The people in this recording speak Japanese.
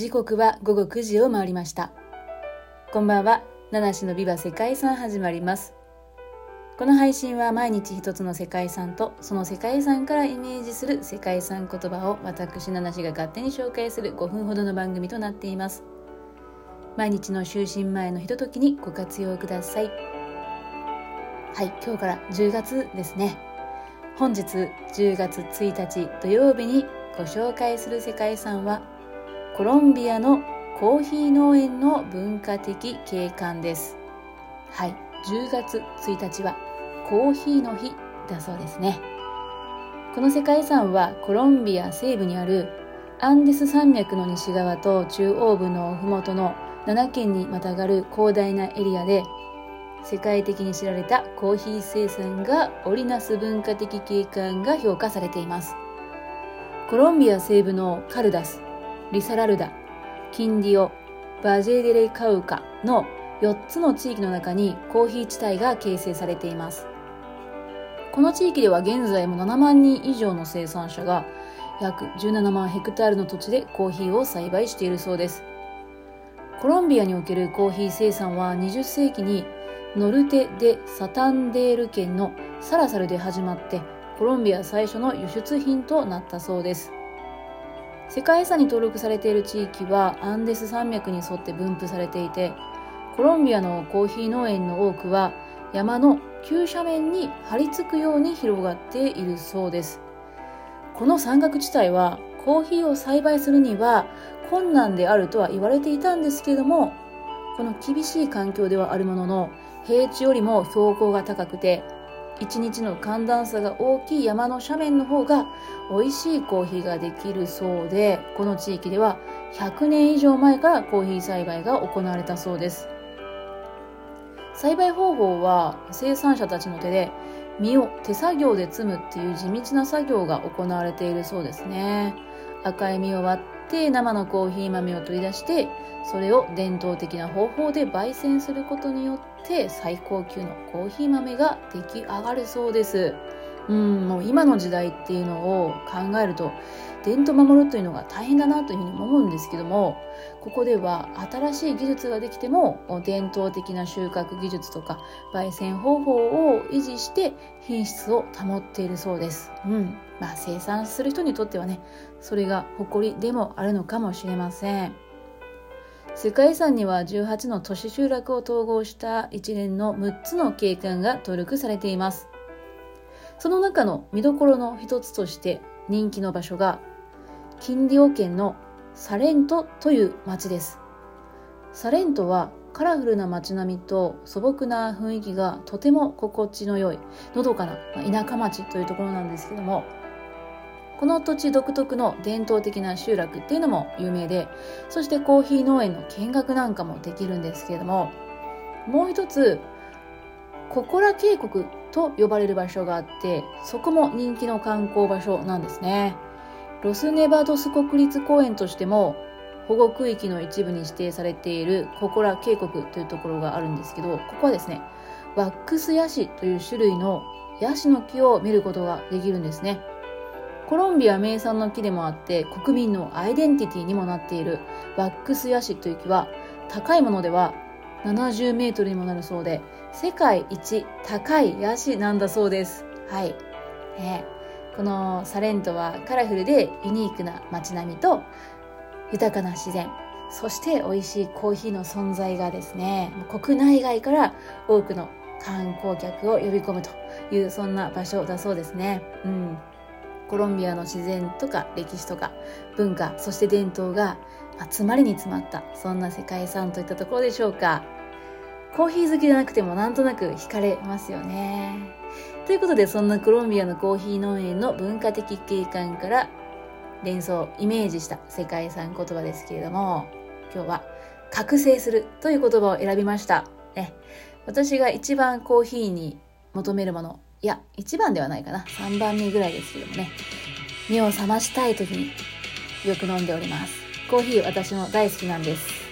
時刻は午後9時を回りました。こんばんは。七種のビバ世界遺産始まります。この配信は毎日一つの世界遺産とその世界遺産からイメージする世界遺産言葉を私七種が勝手に紹介する5分ほどの番組となっています。毎日の就寝前のひとときにご活用ください。はい今日から10月ですね。本日10月1日土曜日にご紹介する世界遺産はコロンビアのコーヒー農園の文化的景観です。はい10月1日はコーヒーの日だそうですね。この世界遺産はコロンビア西部にあるアンデス山脈の西側と中央部の麓の7県にまたがる広大なエリアで世界的に知られたコーヒー生産が織りなす文化的景観が評価されています。コロンビア西部のカルダスリサラルダ、キンディオ、バジェデレカウカの4つの地域の中にコーヒー地帯が形成されています。この地域では現在も7万人以上の生産者が約17万ヘクタールの土地でコーヒーを栽培しているそうです。コロンビアにおけるコーヒー生産は20世紀にノルテ・デ・サタンデール県のサラサルで始まってコロンビア最初の輸出品となったそうです。世界遺産に登録されている地域はアンデス山脈に沿って分布されていてコロンビアのコーヒー農園の多くは山の急斜面に張り付くように広がっているそうです。この山岳地帯はコーヒーを栽培するには困難であるとは言われていたんですけれどもこの厳しい環境ではあるものの平地よりも標高が高くて一日の寒暖差が大きい山の斜面の方が美味しいコーヒーができるそうでこの地域では100年以上前からコーヒー栽培が行われたそうです。栽培方法は生産者たちの手で実を手作業で摘むっていう地道な作業が行われているそうですね。赤い実を割って生のコーヒー豆を取り出してそれを伝統的な方法で焙煎することによって最高級のコーヒー豆が出来上がるそうですうんもう今の時代っていうのを考えると伝統守るというのが大変だなというふうに思うんですけどもここでは新しい技術ができても伝統的な収穫技術とか焙煎方法を維持して品質を保っているそうです。うんまあ、生産する人にとってはねそれが誇りでもあるのかもしれません。世界遺産には18の都市集落を統合した一連の6つの景観が登録されています。その中の見どころの一つとして人気の場所が、キンディオ県のサレントという町です。サレントはカラフルな街並みと素朴な雰囲気がとても心地の良い、のどかな田舎町というところなんですけども、この土地独特の伝統的な集落っていうのも有名で、そしてコーヒー農園の見学なんかもできるんですけれども、もう一つ、ココラ渓谷と呼ばれる場所があって、そこも人気の観光場所なんですね。ロスネバドス国立公園としても保護区域の一部に指定されているココラ渓谷というところがあるんですけど、ここはですね、ワックスヤシという種類のヤシの木を見ることができるんですね。コロンビア名産の木でもあって国民のアイデンティティにもなっているワックスヤシという木は高いものでは70メートルにもなるそうで世界一高いヤシなんだそうです。はい。ね、このサレントはカラフルでユニークな街並みと豊かな自然、そして美味しいコーヒーの存在がですね、国内外から多くの観光客を呼び込むというそんな場所だそうですね。うん。コロンビアの自然とか歴史とか文化そして伝統が集まりに詰まったそんな世界遺産といったところでしょうか。コーヒー好きじゃなくてもなんとなく惹かれますよね。ということでそんなコロンビアのコーヒー農園の文化的景観から連想イメージした世界遺産言葉ですけれども今日は覚醒するという言葉を選びました、ね、私が一番コーヒーに求めるものいや、1番ではないかな。3番目ぐらいですけどもね。目を覚ましたい時によく飲んでおります。コーヒー私も大好きなんです。